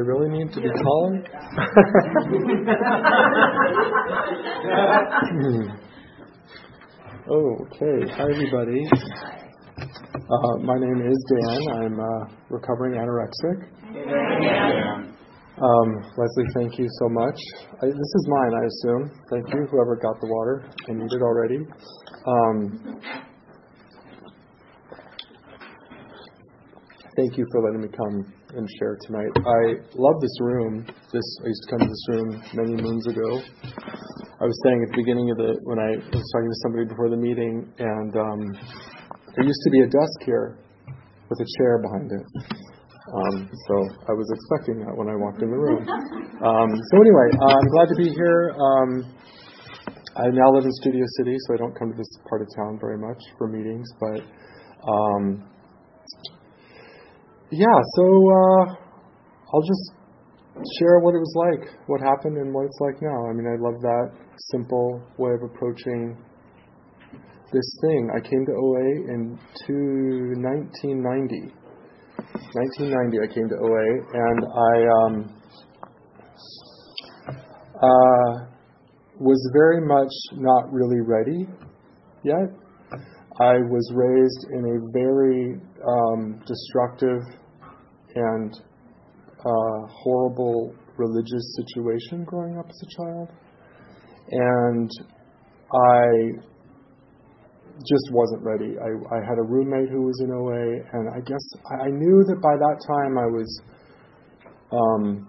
I really need to be calling? okay. Hi, everybody. Uh, my name is Dan. I'm a recovering anorexic. Um, Leslie, thank you so much. I, this is mine, I assume. Thank you, whoever got the water. I need it already. Um, thank you for letting me come and share tonight. I love this room. This I used to come to this room many moons ago. I was saying at the beginning of the when I was talking to somebody before the meeting, and um, there used to be a desk here with a chair behind it. Um, so I was expecting that when I walked in the room. Um, so anyway, uh, I'm glad to be here. Um, I now live in Studio City, so I don't come to this part of town very much for meetings, but um, yeah, so uh, I'll just share what it was like, what happened, and what it's like now. I mean, I love that simple way of approaching this thing. I came to OA in two, 1990. 1990, I came to OA, and I um, uh, was very much not really ready yet. I was raised in a very um, destructive and uh, horrible religious situation growing up as a child. And I just wasn't ready. I, I had a roommate who was in OA, and I guess I knew that by that time I was um,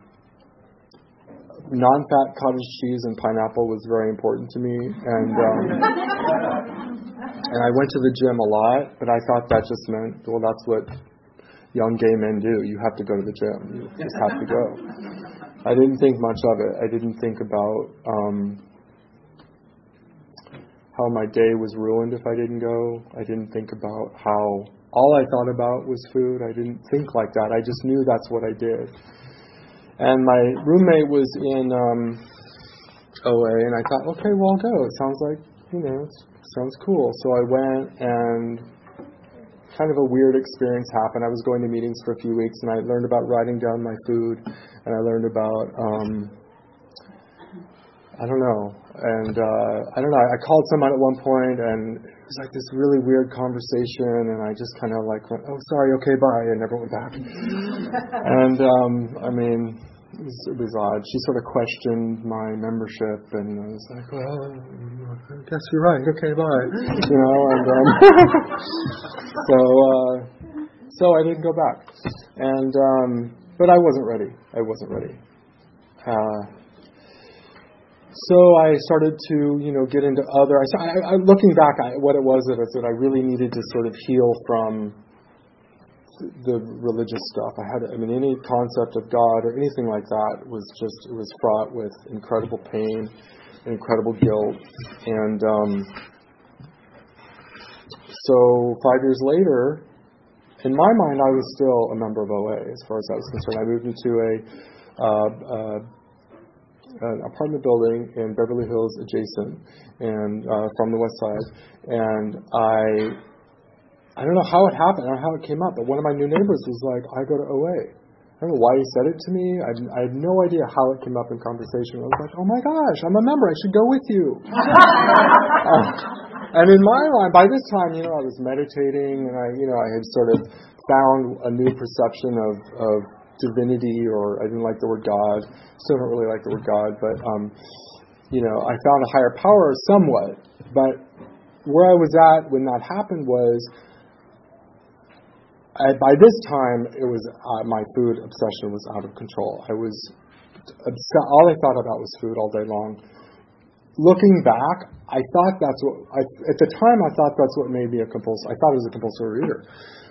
non-fat cottage cheese and pineapple was very important to me, and um, and I went to the gym a lot. But I thought that just meant well, that's what young gay men do. You have to go to the gym. You just have to go. I didn't think much of it. I didn't think about um, how my day was ruined if I didn't go. I didn't think about how all I thought about was food. I didn't think like that. I just knew that's what I did. And my roommate was in um, OA, and I thought, okay, well, I'll go. It sounds like, you know, it sounds cool. So I went and kind of a weird experience happened. I was going to meetings for a few weeks, and I learned about writing down my food, and I learned about um, I don't know, and uh, I don't know. I called someone at one point, and it was like this really weird conversation, and I just kind of like went, "Oh, sorry, okay, bye," and never went back. and um, I mean, was, it was odd. She sort of questioned my membership, and I was like, "Well, I guess you're right. Okay, bye." You know, and um, so uh, so I didn't go back, and um, but I wasn't ready. I wasn't ready. Uh, so I started to, you know, get into other. I, I, looking back, I, what it was that I said I really needed to sort of heal from the religious stuff. I had, I mean, any concept of God or anything like that was just, it was fraught with incredible pain, and incredible guilt, and um, so five years later, in my mind, I was still a member of OA as far as I was concerned. I moved into a uh, uh, an apartment building in Beverly Hills adjacent and uh, from the west side, and I I don't know how it happened. I how it came up, but one of my new neighbors was like, I go to OA. I don't know why he said it to me. I, I had no idea how it came up in conversation. I was like, oh my gosh, I'm a member. I should go with you. uh, and in my mind, by this time, you know, I was meditating and I, you know, I had sort of found a new perception of, of divinity or I didn't like the word God. Still don't really like the word God, but, um, you know, I found a higher power somewhat. But where I was at when that happened was I, by this time, it was uh, my food obsession was out of control. I was obsessed. All I thought about was food all day long, looking back, I thought that's what, I, at the time, I thought that's what made me a compulsive, I thought it was a compulsory reader.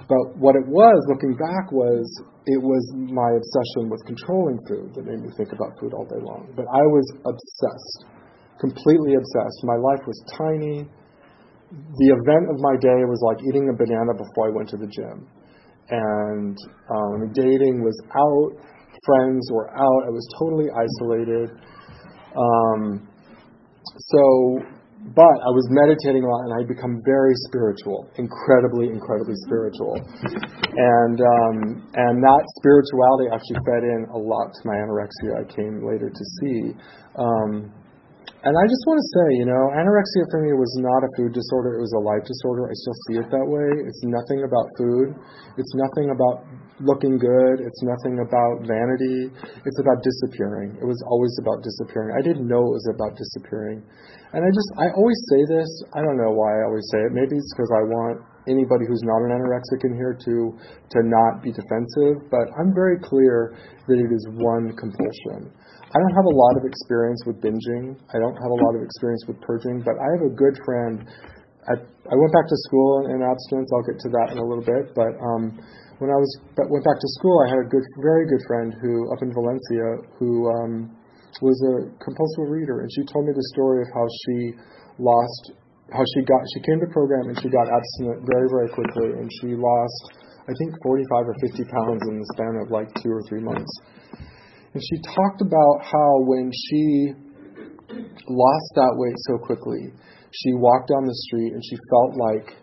But what it was, looking back, was it was my obsession with controlling food that made me think about food all day long. But I was obsessed, completely obsessed. My life was tiny. The event of my day was like eating a banana before I went to the gym. And um, dating was out, friends were out. I was totally isolated. Um, so but I was meditating a lot and I'd become very spiritual, incredibly, incredibly spiritual. And, um, and that spirituality actually fed in a lot to my anorexia I came later to see. Um, and I just want to say, you know, anorexia for me was not a food disorder, it was a life disorder. I still see it that way. It's nothing about food, it's nothing about looking good, it's nothing about vanity, it's about disappearing. It was always about disappearing. I didn't know it was about disappearing. And I just, I always say this, I don't know why I always say it. Maybe it's because I want anybody who's not an anorexic in here to, to not be defensive, but I'm very clear that it is one compulsion. I don't have a lot of experience with binging. I don't have a lot of experience with purging, but I have a good friend. At, I went back to school in abstinence. I'll get to that in a little bit. But um, when I was went back to school, I had a good, very good friend who up in Valencia who um, was a compulsive reader, and she told me the story of how she lost, how she got, she came to program and she got abstinent very, very quickly, and she lost, I think, 45 or 50 pounds in the span of like two or three months. And she talked about how when she lost that weight so quickly, she walked down the street and she felt like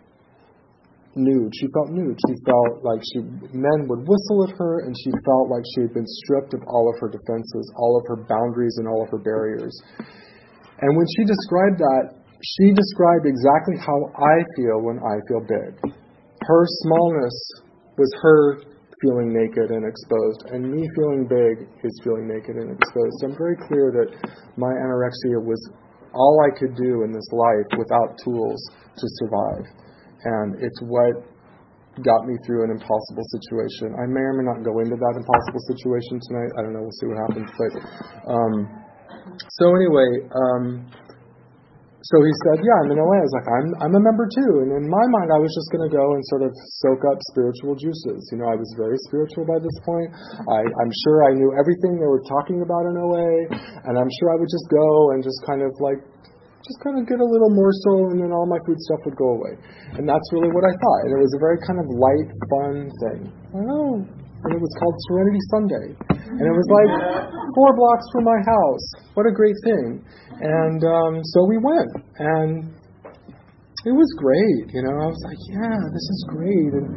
nude. She felt nude. She felt like she men would whistle at her and she felt like she had been stripped of all of her defenses, all of her boundaries and all of her barriers. And when she described that, she described exactly how I feel when I feel big. Her smallness was her feeling naked and exposed, and me feeling big is feeling naked and exposed. So I'm very clear that my anorexia was all I could do in this life without tools to survive. And it's what got me through an impossible situation. I may or may not go into that impossible situation tonight. I don't know. We'll see what happens. But um, so anyway, um, so he said, yeah, I'm in OA. I was like, I'm, I'm a member too. And in my mind, I was just going to go and sort of soak up spiritual juices. You know, I was very spiritual by this point. I, I'm sure I knew everything they were talking about in OA. And I'm sure I would just go and just kind of like, just kind of get a little morsel and then all my food stuff would go away. And that's really what I thought. And it was a very kind of light, fun thing. Oh, and it was called Serenity Sunday. And it was like four blocks from my house. What a great thing. And um, so we went. And it was great, you know. I was like, yeah, this is great. And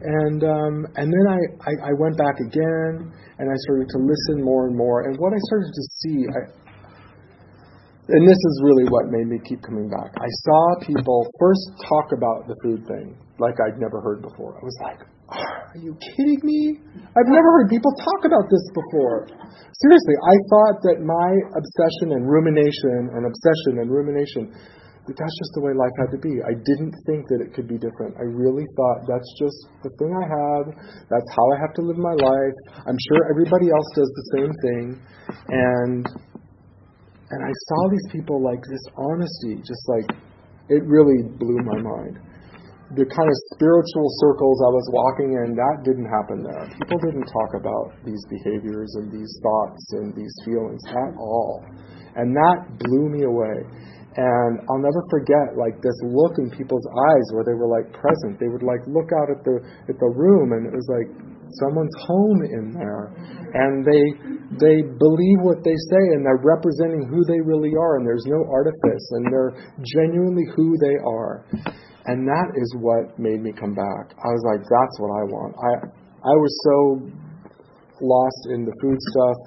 and um, and then I, I, I went back again and I started to listen more and more. And what I started to see, I, and this is really what made me keep coming back. I saw people first talk about the food thing like I'd never heard before. I was like, are you kidding me? I've never heard people talk about this before. Seriously, I thought that my obsession and rumination and obsession and rumination, that that's just the way life had to be. I didn't think that it could be different. I really thought that's just the thing I have. That's how I have to live my life. I'm sure everybody else does the same thing. And and I saw these people like this honesty, just like it really blew my mind the kind of spiritual circles I was walking in, that didn't happen there. People didn't talk about these behaviors and these thoughts and these feelings at all. And that blew me away. And I'll never forget like this look in people's eyes where they were like present. They would like look out at the at the room and it was like someone's home in there. And they they believe what they say and they're representing who they really are and there's no artifice and they're genuinely who they are. And that is what made me come back. I was like, that's what I want. I I was so lost in the food stuff,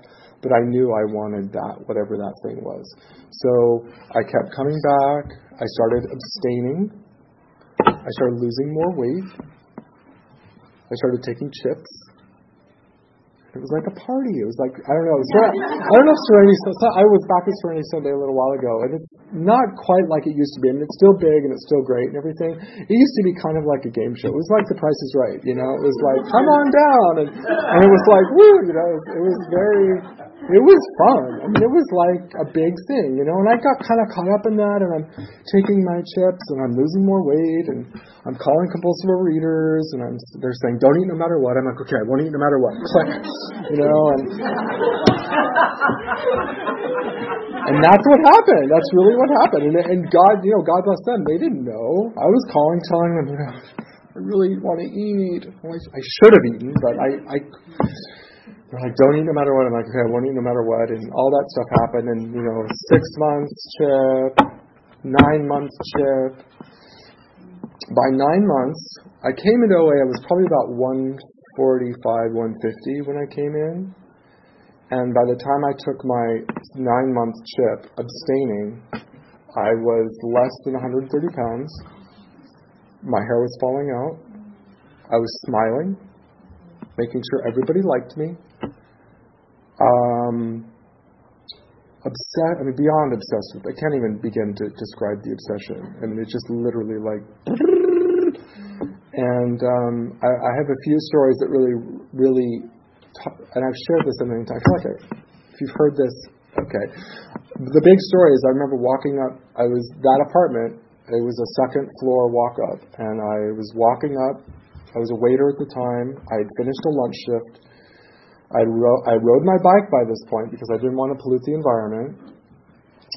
but I knew I wanted that, whatever that thing was. So I kept coming back. I started abstaining. I started losing more weight. I started taking chips. It was like a party. It was like I don't know. I don't know Serenity. So I was back at Serenity Sunday a little while ago, and it's not quite like it used to be. I mean, it's still big and it's still great and everything. It used to be kind of like a game show. It was like The Price is Right. You know, it was like come on down, and and it was like woo. You know, it was, it was very it was fun. I mean, it was like a big thing, you know. And I got kind of caught up in that, and I'm taking my chips, and I'm losing more weight, and I'm calling compulsive overeaters, and I'm they're saying don't eat no matter what. I'm like, okay, I won't eat no matter what. You know, and and that's what happened. That's really what happened. And, and God, you know, God bless them. They didn't know. I was calling, telling them, you know, I really want to eat. Well, I, I should have eaten, but I, I they're like, don't eat no matter what. I'm like, okay, I won't eat no matter what. And all that stuff happened. And, you know, six months chip, nine months chip. By nine months, I came into OA, I was probably about 145, 150 when I came in. And by the time I took my nine month chip, abstaining, I was less than 130 pounds. My hair was falling out. I was smiling, making sure everybody liked me. Um, obsessed, I mean, beyond obsessed with, I can't even begin to describe the obsession. I mean, it's just literally like, and um, I, I have a few stories that really, really, t- and I've shared this a million times. Okay, if you've heard this, okay. The big story is I remember walking up, I was, that apartment, it was a second floor walk up, and I was walking up, I was a waiter at the time, I had finished a lunch shift, I, ro- I rode my bike by this point because I didn't want to pollute the environment.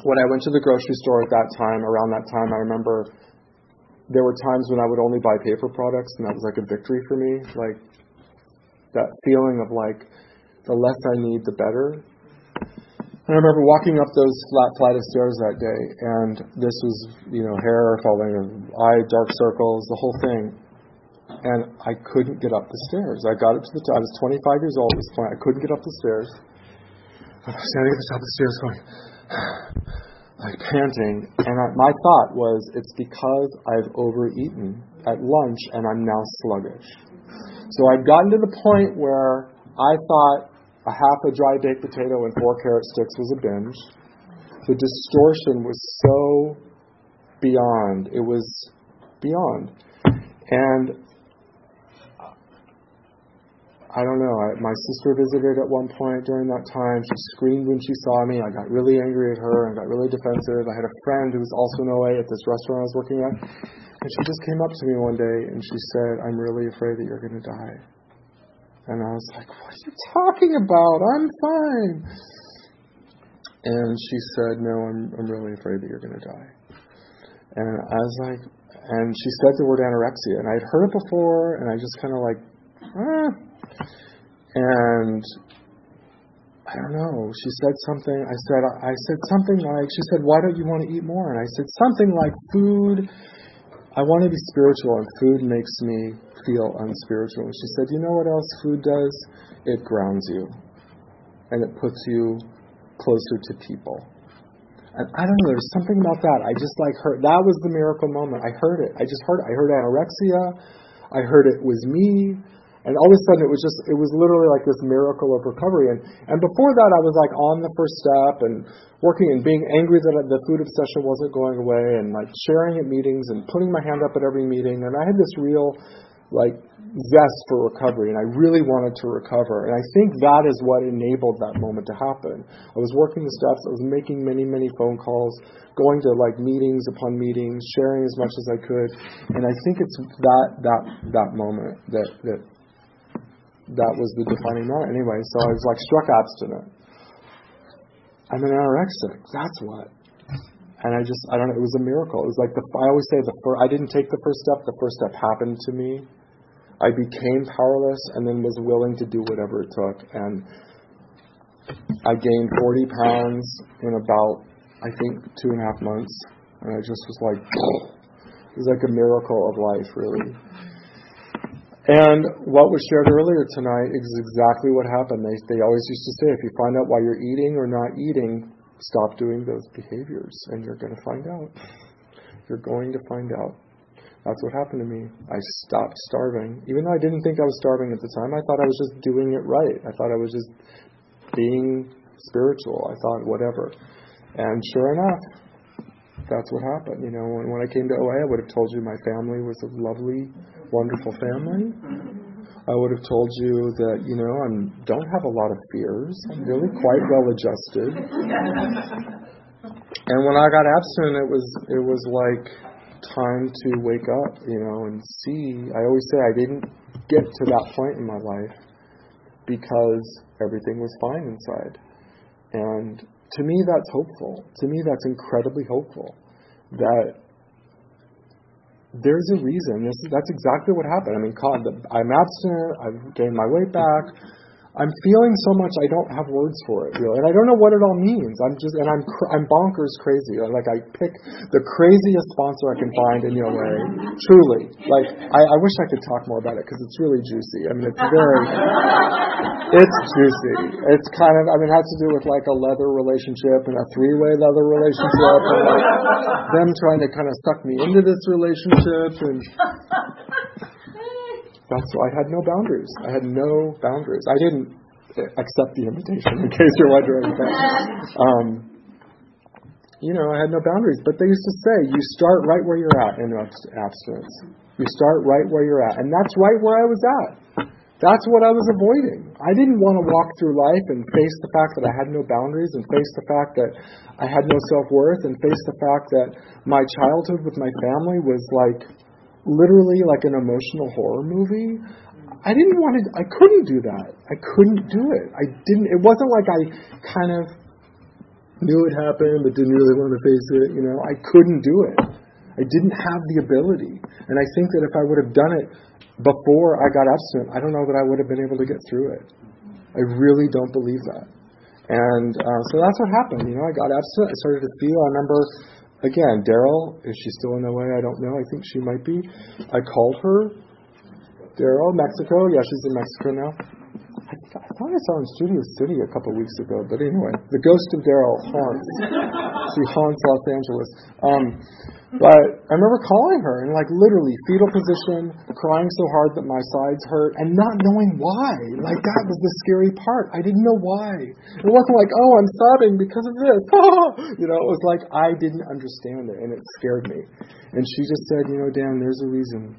When I went to the grocery store at that time, around that time, I remember there were times when I would only buy paper products, and that was like a victory for me. Like that feeling of like the less I need, the better. And I remember walking up those flat flight of stairs that day, and this was, you know, hair falling, eye dark circles, the whole thing and I couldn't get up the stairs. I got up to the top. I was 25 years old at this point. I couldn't get up the stairs. I was standing at the top of the stairs going, like panting. And I, my thought was, it's because I've overeaten at lunch and I'm now sluggish. So I'd gotten to the point where I thought a half a dry baked potato and four carrot sticks was a binge. The distortion was so beyond. It was beyond. And I don't know. I, my sister visited at one point during that time. She screamed when she saw me. I got really angry at her and got really defensive. I had a friend who was also in OA at this restaurant I was working at, and she just came up to me one day and she said, "I'm really afraid that you're going to die." And I was like, "What are you talking about? I'm fine." And she said, "No, I'm I'm really afraid that you're going to die." And I was like, and she said the word anorexia, and I'd heard it before, and I just kind of like, ah and I don't know. She said something. I said I said something like she said, "Why don't you want to eat more?" And I said something like, "Food. I want to be spiritual, and food makes me feel unspiritual." And she said, "You know what else food does? It grounds you, and it puts you closer to people." And I don't know. There's something about that. I just like heard. That was the miracle moment. I heard it. I just heard. It. I heard anorexia. I heard it was me. And all of a sudden, it was just, it was literally like this miracle of recovery. And, and before that, I was like on the first step and working and being angry that the food obsession wasn't going away and like sharing at meetings and putting my hand up at every meeting. And I had this real, like, zest for recovery and I really wanted to recover. And I think that is what enabled that moment to happen. I was working the steps, I was making many, many phone calls, going to like meetings upon meetings, sharing as much as I could. And I think it's that, that, that moment that, that that was the defining moment. Anyway, so I was like struck abstinent. I'm an anorexic. That's what. And I just, I don't know, it was a miracle. It was like the, I always say the first, I didn't take the first step, the first step happened to me. I became powerless and then was willing to do whatever it took. And I gained 40 pounds in about, I think, two and a half months. And I just was like, it was like a miracle of life, really. And what was shared earlier tonight is exactly what happened. They, they always used to say, if you find out why you're eating or not eating, stop doing those behaviors, and you're going to find out. You're going to find out. That's what happened to me. I stopped starving. Even though I didn't think I was starving at the time, I thought I was just doing it right. I thought I was just being spiritual. I thought, whatever. And sure enough, that's what happened. You know, when, when I came to OA, I would have told you my family was a lovely, wonderful family. I would have told you that, you know, I don't have a lot of fears. I'm really quite well adjusted. and when I got abstinent, it was it was like time to wake up, you know, and see. I always say I didn't get to that point in my life because everything was fine inside. And to me, that's hopeful. To me, that's incredibly hopeful. That there's a reason. This, that's exactly what happened. I mean, I'm abstinent. I've gained my weight back. I'm feeling so much I don't have words for it really, and I don't know what it all means. I'm just and I'm cr- I'm bonkers crazy. Like I pick the craziest sponsor I can find in OA. Truly, like I, I wish I could talk more about it because it's really juicy. I mean, it's very, it's juicy. It's kind of I mean, it has to do with like a leather relationship and a three-way leather relationship, and like them trying to kind of suck me into this relationship and that's why I had no boundaries. I had no boundaries. I didn't accept the invitation, in case you're wondering. Um, you know, I had no boundaries. But they used to say, you start right where you're at in abstinence. You start right where you're at. And that's right where I was at. That's what I was avoiding. I didn't want to walk through life and face the fact that I had no boundaries and face the fact that I had no self worth and face the fact that my childhood with my family was like literally like an emotional horror movie. I didn't want to, I couldn't do that. I couldn't do it. I didn't, it wasn't like I kind of knew it happened but didn't really want to face it. You know, I couldn't do it. I didn't have the ability. And I think that if I would have done it before I got abstinent, I don't know that I would have been able to get through it. I really don't believe that. And uh, so that's what happened. You know, I got abstinent. I started to feel. I remember again, Daryl, is she still in OA? I don't know. I think she might be. I called her. Daryl, Mexico. Yeah, she's in Mexico now. I, th- I thought I saw her in Studio City a couple weeks ago, but anyway, the ghost of Daryl haunts. she haunts Los Angeles. Um, but I remember calling her and like literally fetal position, crying so hard that my sides hurt and not knowing why. Like that was the scary part. I didn't know why. It wasn't like, oh, I'm sobbing because of this. you know, it was like I didn't understand it and it scared me. And she just said, you know, Dan, there's a reason.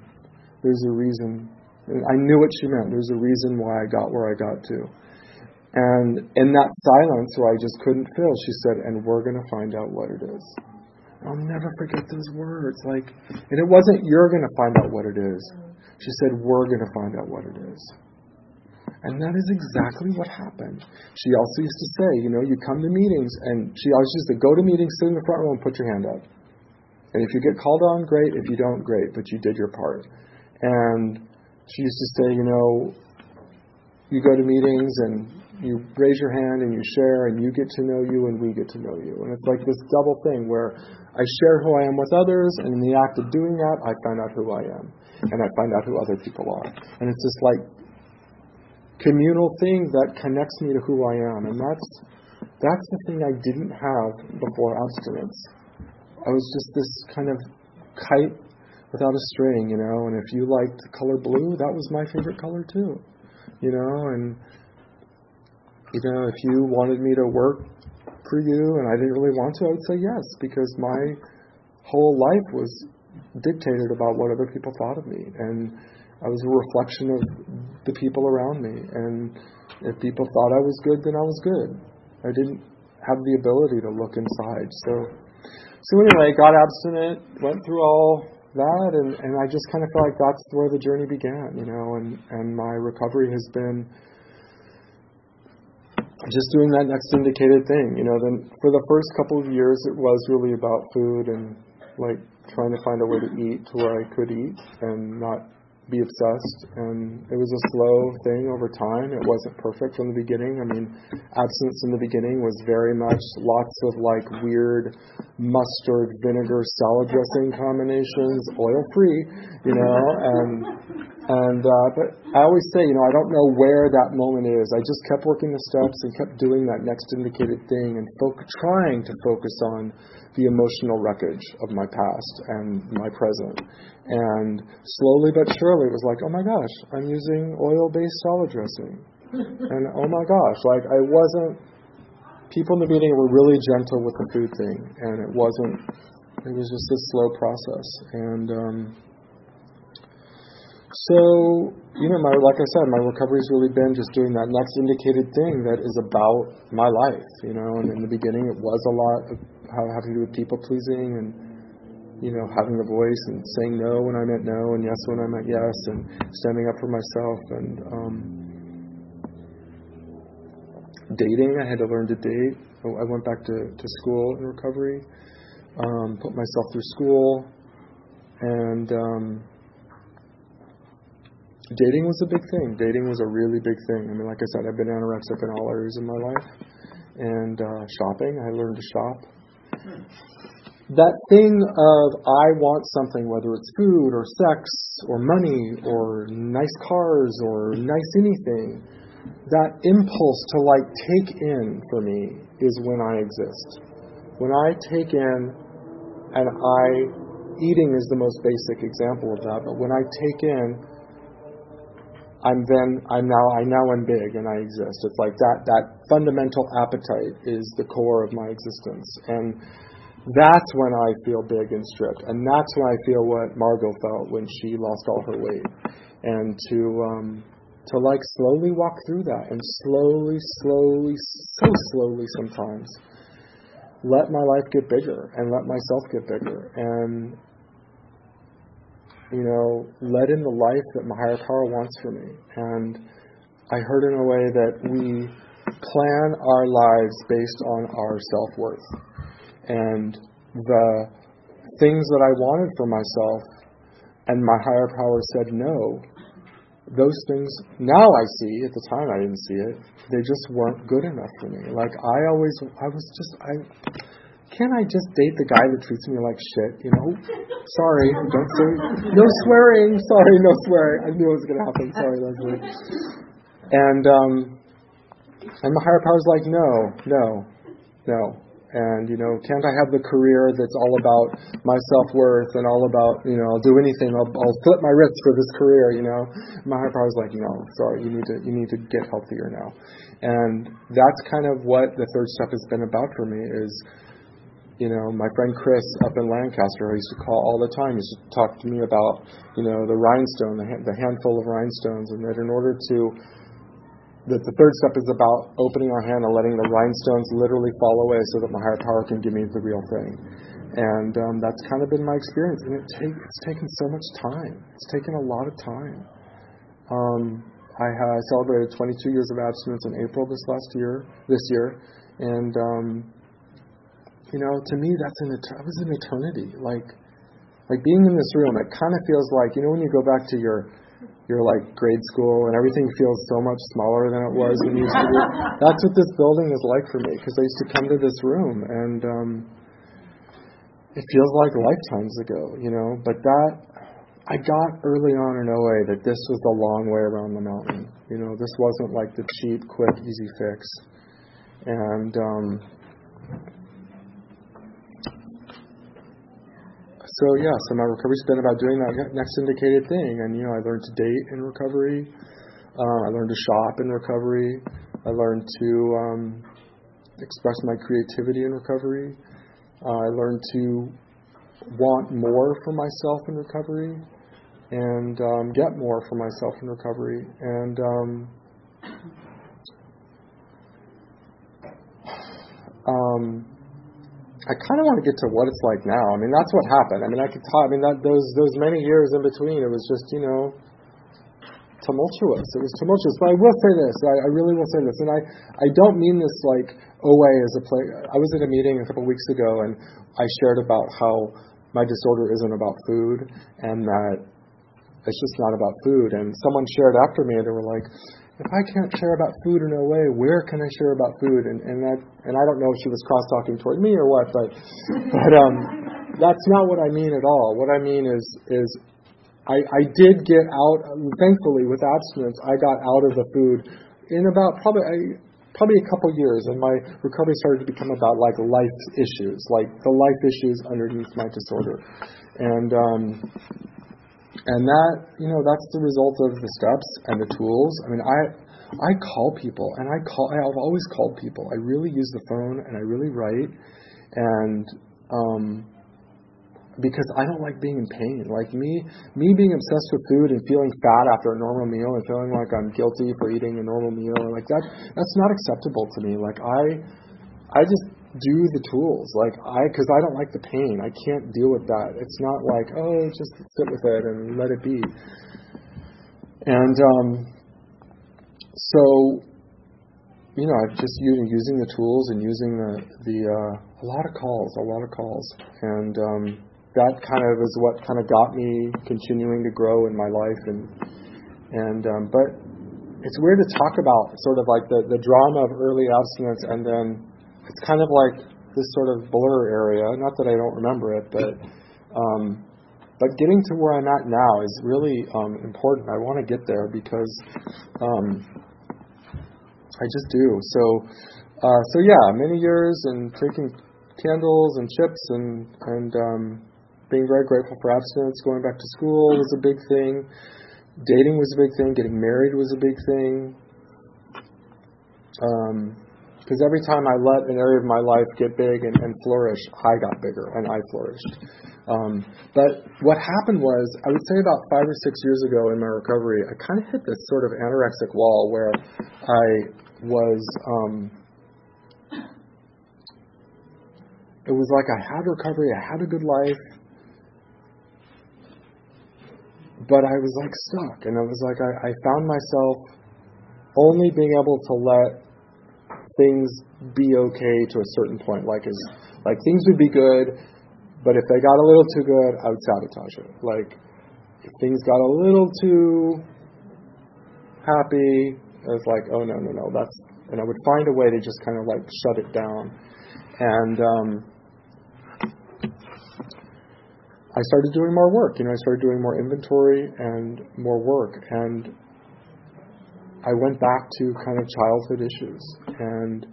There's a reason. I knew what she meant. There's a reason why I got where I got to. And in that silence where I just couldn't feel, she said, and we're going to find out what it is. I'll never forget those words. Like, and it wasn't you're going to find out what it is. She said we're going to find out what it is. And that is exactly what happened. She also used to say, you know, you come to meetings, and she always used to go to meetings, sit in the front row, and put your hand up. And if you get called on, great. If you don't, great. But you did your part. And she used to say, you know, you go to meetings and you raise your hand and you share and you get to know you and we get to know you. And it's like this double thing where I share who I am with others and in the act of doing that I find out who I am and I find out who other people are. And it's this like communal thing that connects me to who I am. And that's that's the thing I didn't have before abstinence. I was just this kind of kite without a string, you know, and if you liked the color blue, that was my favorite color too. You know, and you know, if you wanted me to work for you and I didn't really want to, I would say yes, because my whole life was dictated about what other people thought of me. And I was a reflection of the people around me. And if people thought I was good, then I was good. I didn't have the ability to look inside. So, so anyway, got abstinent, went through all that, and, and I just kind of felt like that's where the journey began, you know, and, and my recovery has been just doing that next indicated thing. You know, then for the first couple of years, it was really about food and like trying to find a way to eat to where I could eat and not be obsessed. And it was a slow thing over time. It wasn't perfect from the beginning. I mean, abstinence in the beginning was very much lots of like weird mustard, vinegar, salad dressing combinations, oil free, you know, and and uh, but I always say, you know, I don't know where that moment is. I just kept working the steps and kept doing that next indicated thing and fo- trying to focus on the emotional wreckage of my past and my present. And slowly but surely, it was like, oh my gosh, I'm using oil-based salad dressing, and oh my gosh, like I wasn't. People in the meeting were really gentle with the food thing, and it wasn't. It was just a slow process, and. Um, so you know, my like I said, my recovery's really been just doing that next indicated thing that is about my life. You know, and in the beginning it was a lot of having to do with people pleasing and you know having the voice and saying no when I meant no and yes when I meant yes and standing up for myself and um, dating. I had to learn to date. I went back to, to school in recovery, um, put myself through school, and um, dating was a big thing. Dating was a really big thing. I mean, like I said, I've been anorexic in all areas of my life. And uh, shopping, I learned to shop. That thing of I want something, whether it's food or sex or money or nice cars or nice anything, that impulse to like take in for me is when I exist. When I take in and I, eating is the most basic example of that, but when I take in, I'm then I'm now I now am big and I exist. It's like that that fundamental appetite is the core of my existence, and that's when I feel big and stripped, and that's when I feel what Margot felt when she lost all her weight, and to um, to like slowly walk through that and slowly, slowly, so slowly sometimes let my life get bigger and let myself get bigger. And you know, led in the life that my higher power wants for me. And I heard in OA that we plan our lives based on our self worth. And the things that I wanted for myself and my higher power said no, those things now I see, at the time I didn't see it, they just weren't good enough for me. Like I always, I was just, I, can't I just date the guy that treats me like shit? You know, sorry, don't say no swearing. Sorry, no swearing. I knew it was gonna happen. Sorry, Leslie. And um, and my higher power's like, no, no, no. And you know, can't I have the career that's all about my self worth and all about you know, I'll do anything. I'll, I'll flip my wrist for this career. You know, my higher power's like, no, sorry, you need to you need to get healthier now. And that's kind of what the third step has been about for me is you know, my friend Chris up in Lancaster, I used to call all the time, used to talk to me about, you know, the rhinestone, the, the handful of rhinestones, and that in order to, that the third step is about opening our hand and letting the rhinestones literally fall away so that my higher power can give me the real thing. And um, that's kind of been my experience, and it take, it's taken so much time. It's taken a lot of time. Um, I, I celebrated 22 years of abstinence in April this last year, this year, and um, you know, to me, that's an that was an eternity. Like, like being in this room, it kind of feels like you know when you go back to your your like grade school and everything feels so much smaller than it was when you used to be. That's what this building is like for me because I used to come to this room and um, it feels like lifetimes ago, you know. But that I got early on in OA that this was the long way around the mountain. You know, this wasn't like the cheap, quick, easy fix. And um, so yeah, so my recovery's been about doing that next indicated thing, and you know, I learned to date in recovery. Uh, I learned to shop in recovery. I learned to um, express my creativity in recovery. Uh, I learned to want more for myself in recovery, and um, get more for myself in recovery, and um, um, I kind of want to get to what it's like now. I mean, that's what happened. I mean, I could talk. I mean, that those those many years in between, it was just you know tumultuous. It was tumultuous. But I will say this. I, I really will say this, and I I don't mean this like OA as a play. I was at a meeting a couple of weeks ago, and I shared about how my disorder isn't about food, and that it's just not about food. And someone shared after me, and they were like, if I can't share about food in OA, where can I share about food? And and that and I don't know if she was cross talking toward me or what, but but um, that's not what I mean at all. What I mean is is I I did get out. Thankfully, with abstinence, I got out of the food in about probably. I, Probably a couple years, and my recovery started to become about like life issues, like the life issues underneath my disorder, and um, and that you know that's the result of the steps and the tools. I mean, I I call people, and I call. I've always called people. I really use the phone, and I really write, and um, because I don't like being in pain. Like me, me being obsessed with food and feeling fat after a normal meal and feeling like I'm guilty for eating a normal meal, like that, that's not acceptable to me. Like I, I just do the tools. Like I, because I don't like the pain. I can't deal with that. It's not like oh, just sit with it and let it be. And um, so, you know, I've just using the tools and using the the uh, a lot of calls, a lot of calls, and um, that kind of is what kind of got me continuing to grow in my life and and um, but it's weird to talk about sort of like the the drama of early abstinence and then it's kind of like this sort of blur area not that I don't remember it but um, but getting to where I'm at now is really um, important I want to get there because um, I just do so uh, so yeah many years and drinking candles and chips and and um, being very grateful for abstinence. Going back to school was a big thing. Dating was a big thing. Getting married was a big thing. Because every time I let an area of my life get big and, and flourish, I got bigger and I flourished. Um, but what happened was, I would say about five or six years ago in my recovery, I kind of hit this sort of anorexic wall where I was. Um, it was like I had recovery, I had a good life, but I was like stuck, and it was like I, I found myself only being able to let things be okay to a certain point. Like is like things would be good, but if they got a little too good, I would sabotage it. Like if things got a little too happy, it was like, oh no, no, no, that's and I would find a way to just kind of like shut it down. And um I started doing more work. You know, I started doing more inventory and more work, and I went back to kind of childhood issues, and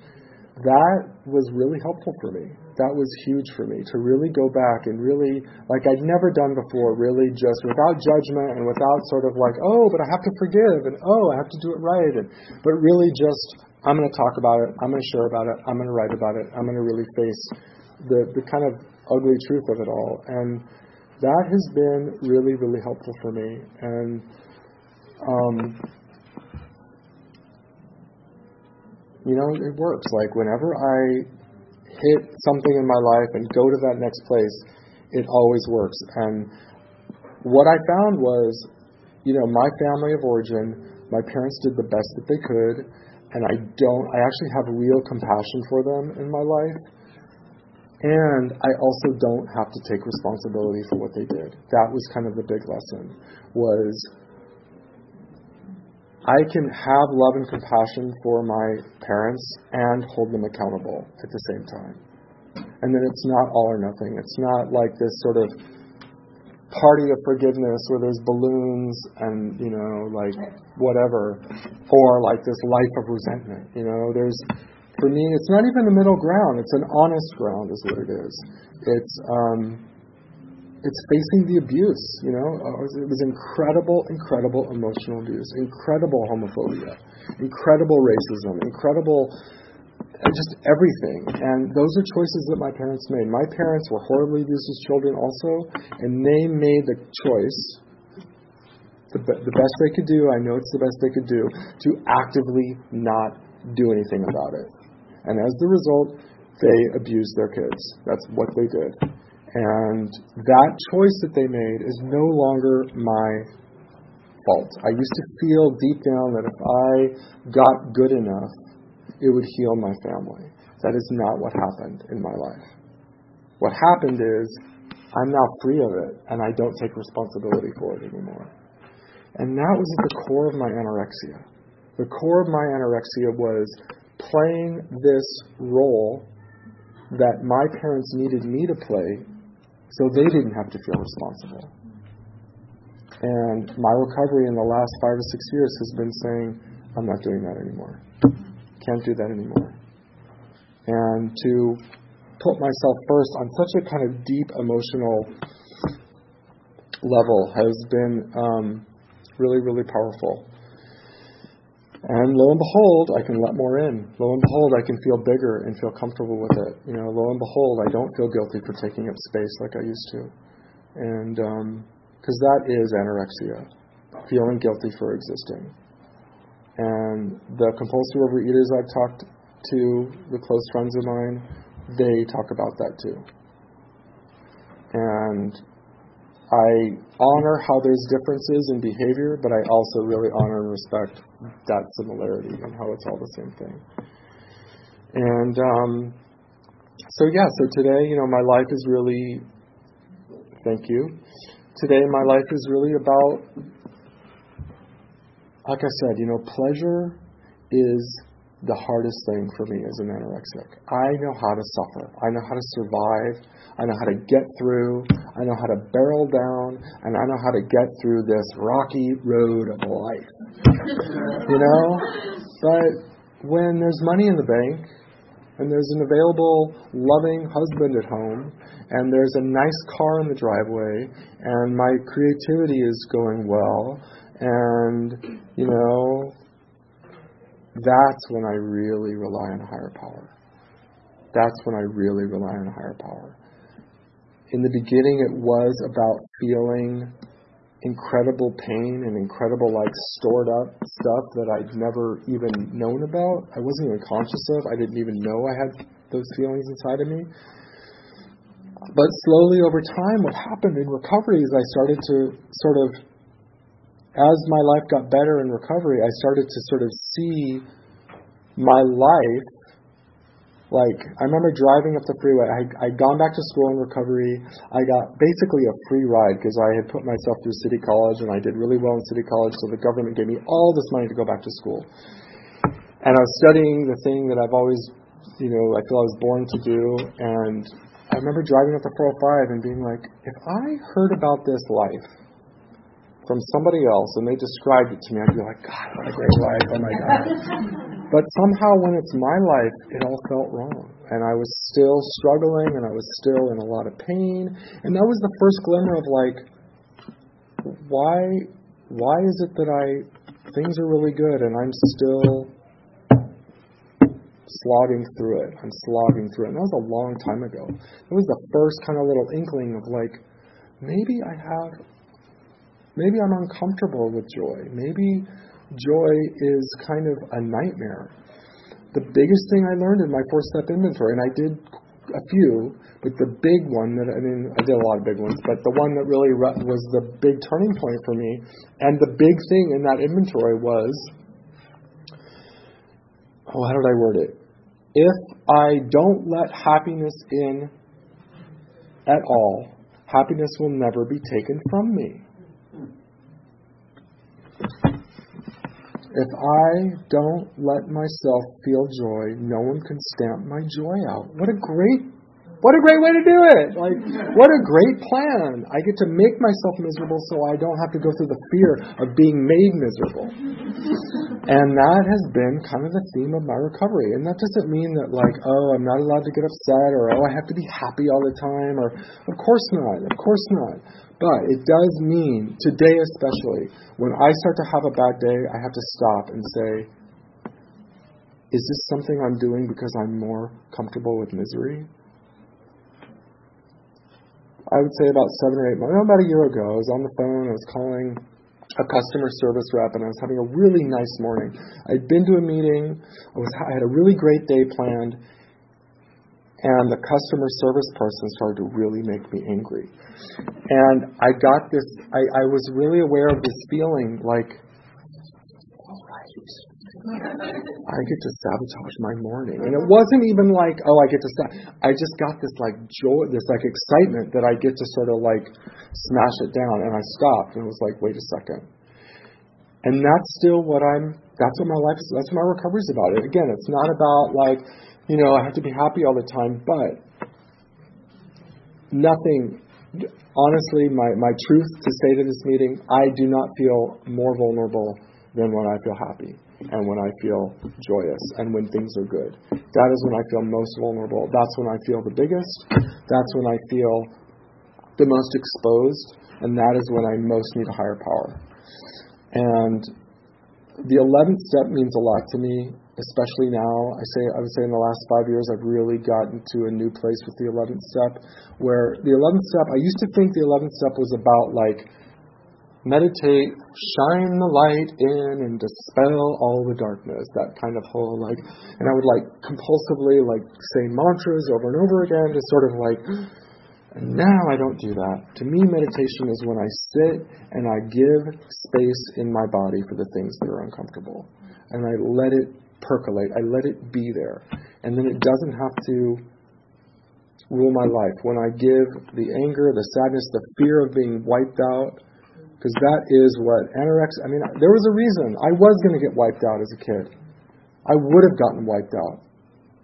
that was really helpful for me. That was huge for me to really go back and really, like I'd never done before, really just without judgment and without sort of like, oh, but I have to forgive and oh, I have to do it right, and but really just I'm going to talk about it, I'm going to share about it, I'm going to write about it, I'm going to really face the the kind of ugly truth of it all, and that has been really, really helpful for me. And um, you know, it works. Like whenever I hit something in my life and go to that next place, it always works. And what I found was, you know, my family of origin, my parents did the best that they could, and I don't. I actually have real compassion for them in my life and I also don't have to take responsibility for what they did. That was kind of the big lesson was I can have love and compassion for my parents and hold them accountable at the same time. And then it's not all or nothing. It's not like this sort of party of forgiveness where there's balloons and, you know, like whatever, or like this life of resentment. You know, there's for me, it's not even a middle ground. It's an honest ground, is what it is. It's um, it's facing the abuse. You know, uh, it was incredible, incredible emotional abuse, incredible homophobia, incredible racism, incredible uh, just everything. And those are choices that my parents made. My parents were horribly abused as children, also, and they made the choice the, the best they could do, I know it's the best they could do, to actively not do anything about it. And as the result, they abused their kids. That's what they did. And that choice that they made is no longer my fault. I used to feel deep down that if I got good enough, it would heal my family. That is not what happened in my life. What happened is I'm now free of it and I don't take responsibility for it anymore. And that was at the core of my anorexia. The core of my anorexia was playing this role that my parents needed me to play so they didn't have to feel responsible. And my recovery in the last five or six years has been saying, I'm not doing that anymore. Can't do that anymore. And to put myself first on such a kind of deep emotional level has been um, really, really powerful. And lo and behold, I can let more in. Lo and behold, I can feel bigger and feel comfortable with it. You know, lo and behold, I don't feel guilty for taking up space like I used to. and um because um, that is anorexia, feeling guilty for existing. And the compulsive overeaters I've talked to, the close friends of mine, they talk about that too. And I honor how there's differences in behavior, but I also really honor and respect that similarity and how it's all the same thing. And um, so, yeah, so today, you know, my life is really, thank you. Today, my life is really about, like I said, you know, pleasure is the hardest thing for me as an anorexic. I know how to suffer. I know how to survive. I know how to get through. I know how to barrel down. And I know how to get through this rocky road of life. you know? But when there's money in the bank, and there's an available, loving husband at home, and there's a nice car in the driveway, and my creativity is going well, and, you know, that's when I really rely on a higher power. That's when I really rely on a higher power. In the beginning, it was about feeling incredible pain and incredible, like, stored up stuff that I'd never even known about. I wasn't even conscious of. I didn't even know I had those feelings inside of me. But slowly over time, what happened in recovery is I started to sort of as my life got better in recovery, I started to sort of see my life. Like, I remember driving up the freeway. I, I'd gone back to school in recovery. I got basically a free ride because I had put myself through City College and I did really well in City College, so the government gave me all this money to go back to school. And I was studying the thing that I've always, you know, I feel I was born to do. And I remember driving up the 405 and being like, if I heard about this life, from somebody else and they described it to me, I'd be like, God, what a great life. Oh my God. but somehow when it's my life, it all felt wrong. And I was still struggling and I was still in a lot of pain. And that was the first glimmer of like, why, why is it that I, things are really good and I'm still slogging through it. I'm slogging through it. And that was a long time ago. It was the first kind of little inkling of like, maybe I have Maybe I'm uncomfortable with joy. Maybe joy is kind of a nightmare. The biggest thing I learned in my four step inventory, and I did a few, but the big one that I mean, I did a lot of big ones, but the one that really was the big turning point for me, and the big thing in that inventory was oh, how did I word it? If I don't let happiness in at all, happiness will never be taken from me. If I don't let myself feel joy, no one can stamp my joy out. What a great what a great way to do it. Like what a great plan. I get to make myself miserable so I don't have to go through the fear of being made miserable. And that has been kind of the theme of my recovery. And that doesn't mean that like, oh, I'm not allowed to get upset or oh, I have to be happy all the time or of course not. Of course not. But it does mean, today especially, when I start to have a bad day, I have to stop and say, is this something I'm doing because I'm more comfortable with misery? I would say about seven or eight months, about a year ago, I was on the phone, I was calling a customer service rep, and I was having a really nice morning. I'd been to a meeting, I, was, I had a really great day planned, and the customer service person started to really make me angry. And I got this, I, I was really aware of this feeling like, all right, I get to sabotage my morning. And it wasn't even like, oh, I get to stop. I just got this like joy, this like excitement that I get to sort of like smash it down. And I stopped and was like, wait a second. And that's still what I'm, that's what my life is, that's what my recovery is about. It again, it's not about like, you know, I have to be happy all the time, but nothing, honestly, my, my truth to say to this meeting, I do not feel more vulnerable than when I feel happy and when I feel joyous and when things are good. That is when I feel most vulnerable. That's when I feel the biggest. That's when I feel the most exposed. And that is when I most need a higher power. And the 11th step means a lot to me especially now, I say I would say in the last five years, I've really gotten to a new place with the 11th step, where the 11th step, I used to think the 11th step was about like meditate, shine the light in, and dispel all the darkness. That kind of whole like, and I would like compulsively like say mantras over and over again to sort of like. And now I don't do that. To me, meditation is when I sit and I give space in my body for the things that are uncomfortable. And I let it percolate. I let it be there. And then it doesn't have to rule my life. When I give the anger, the sadness, the fear of being wiped out, because that is what anorexia, I mean, there was a reason I was going to get wiped out as a kid. I would have gotten wiped out.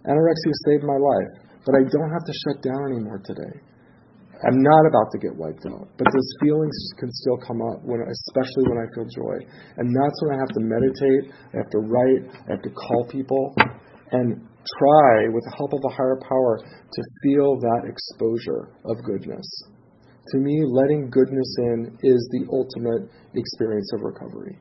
Anorexia saved my life, but I don't have to shut down anymore today. I'm not about to get wiped out, but those feelings can still come up when, especially when I feel joy. And that's when I have to meditate, I have to write, I have to call people, and try, with the help of a higher power, to feel that exposure of goodness. To me, letting goodness in is the ultimate experience of recovery.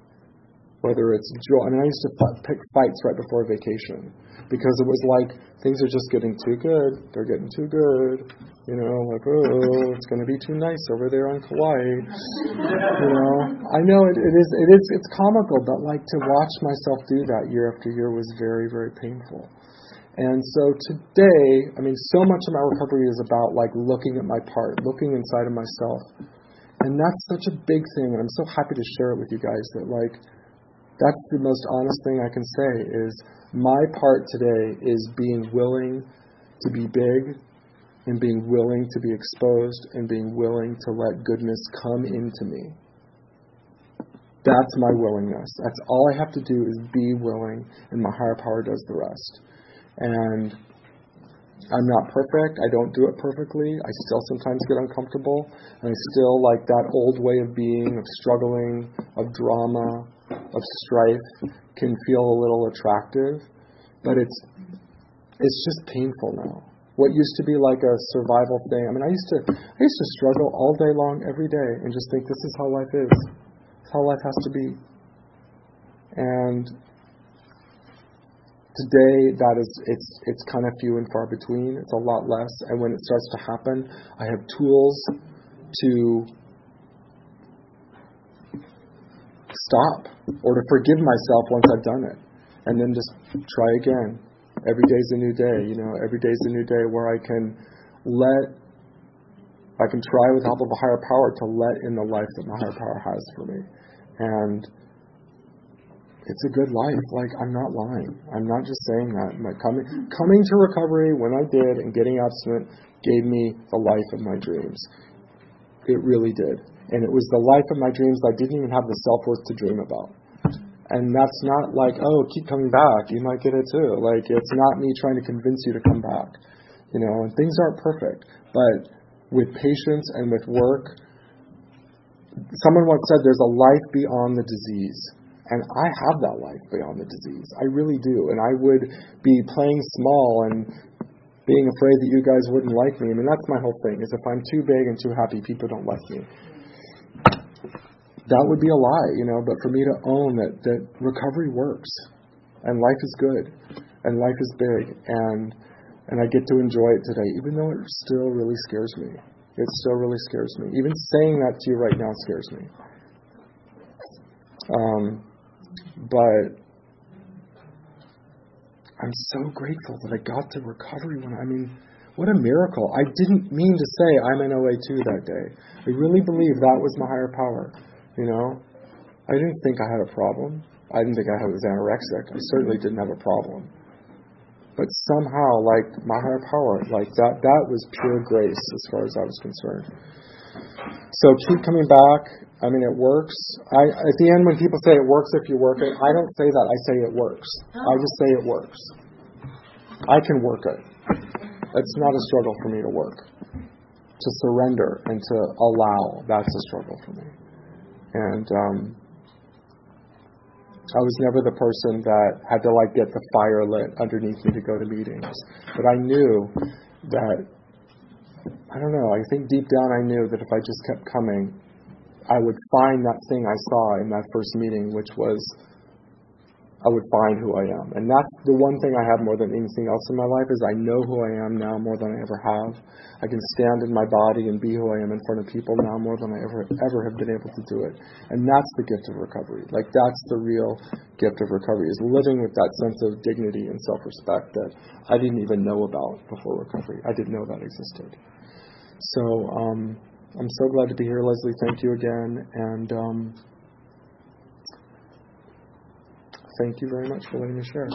Whether it's joy, I mean, I used to pick fights right before vacation because it was like things are just getting too good. They're getting too good. You know, like oh, it's going to be too nice over there on Kauai. You know, I know it, it is. It is. It's comical, but like to watch myself do that year after year was very, very painful. And so today, I mean, so much of my recovery is about like looking at my part, looking inside of myself. And that's such a big thing. And I'm so happy to share it with you guys that like, that's the most honest thing I can say is my part today is being willing to be big and being willing to be exposed and being willing to let goodness come into me. That's my willingness. That's all I have to do is be willing, and my higher power does the rest. And I'm not perfect. I don't do it perfectly. I still sometimes get uncomfortable. And I still like that old way of being, of struggling, of drama, of strife can feel a little attractive, but it's it's just painful now. What used to be like a survival thing. I mean, I used to I used to struggle all day long, every day, and just think this is how life is. It's how life has to be. And today, that is it's it's kind of few and far between. It's a lot less. And when it starts to happen, I have tools to stop or to forgive myself once I've done it. And then just try again. Every day's a new day, you know, every day's a new day where I can let, I can try with the help of a higher power to let in the life that my higher power has for me. And it's a good life. Like I'm not lying. I'm not just saying that. My coming coming to recovery when I did and getting abstinent gave me the life of my dreams. It really did and it was the life of my dreams I didn't even have the self worth to dream about. And that's not like, oh, keep coming back. You might get it too. Like, it's not me trying to convince you to come back. You know, and things aren't perfect. But with patience and with work, someone once said there's a life beyond the disease. And I have that life beyond the disease. I really do. And I would be playing small and being afraid that you guys wouldn't like me. I mean, that's my whole thing, is if I'm too big and too happy, people don't like me that would be a lie, you know. But for me to own that that recovery works, and life is good, and life is big, and and I get to enjoy it today, even though it still really scares me. It still really scares me. Even saying that to you right now scares me. Um, but I'm so grateful that I got to recovery when I mean, what a miracle. I didn't mean to say I'm in OA 2 that day. I really believe that was my higher power. You know, I didn't think I had a problem. I didn't think I was anorexic. I certainly didn't have a problem. But somehow, like my higher power, like that, that was pure grace as far as I was concerned. So keep coming back. I mean, it works. I, at the end, when people say it works if you work it, I don't say that. I say it works. I just say it works. I can work it. It's not a struggle for me to work. To surrender and to allow, that's a struggle for me. And um, I was never the person that had to like get the fire lit underneath me to go to meetings. But I knew that I don't know, I think deep down I knew that if I just kept coming, I would find that thing I saw in that first meeting, which was I would find who I am. And that's the one thing I have more than anything else in my life is I know who I am now more than I ever have. I can stand in my body and be who I am in front of people now more than I ever ever have been able to do it. And that's the gift of recovery. Like that's the real gift of recovery is living with that sense of dignity and self-respect that I didn't even know about before recovery. I didn't know that existed. So um, I'm so glad to be here, Leslie. Thank you again, and. Um, thank you very much for letting me share.